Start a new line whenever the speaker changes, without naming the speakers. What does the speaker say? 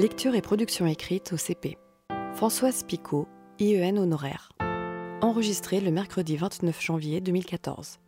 Lecture et production écrite au CP. Françoise Picot, IEN honoraire. Enregistré le mercredi 29 janvier 2014.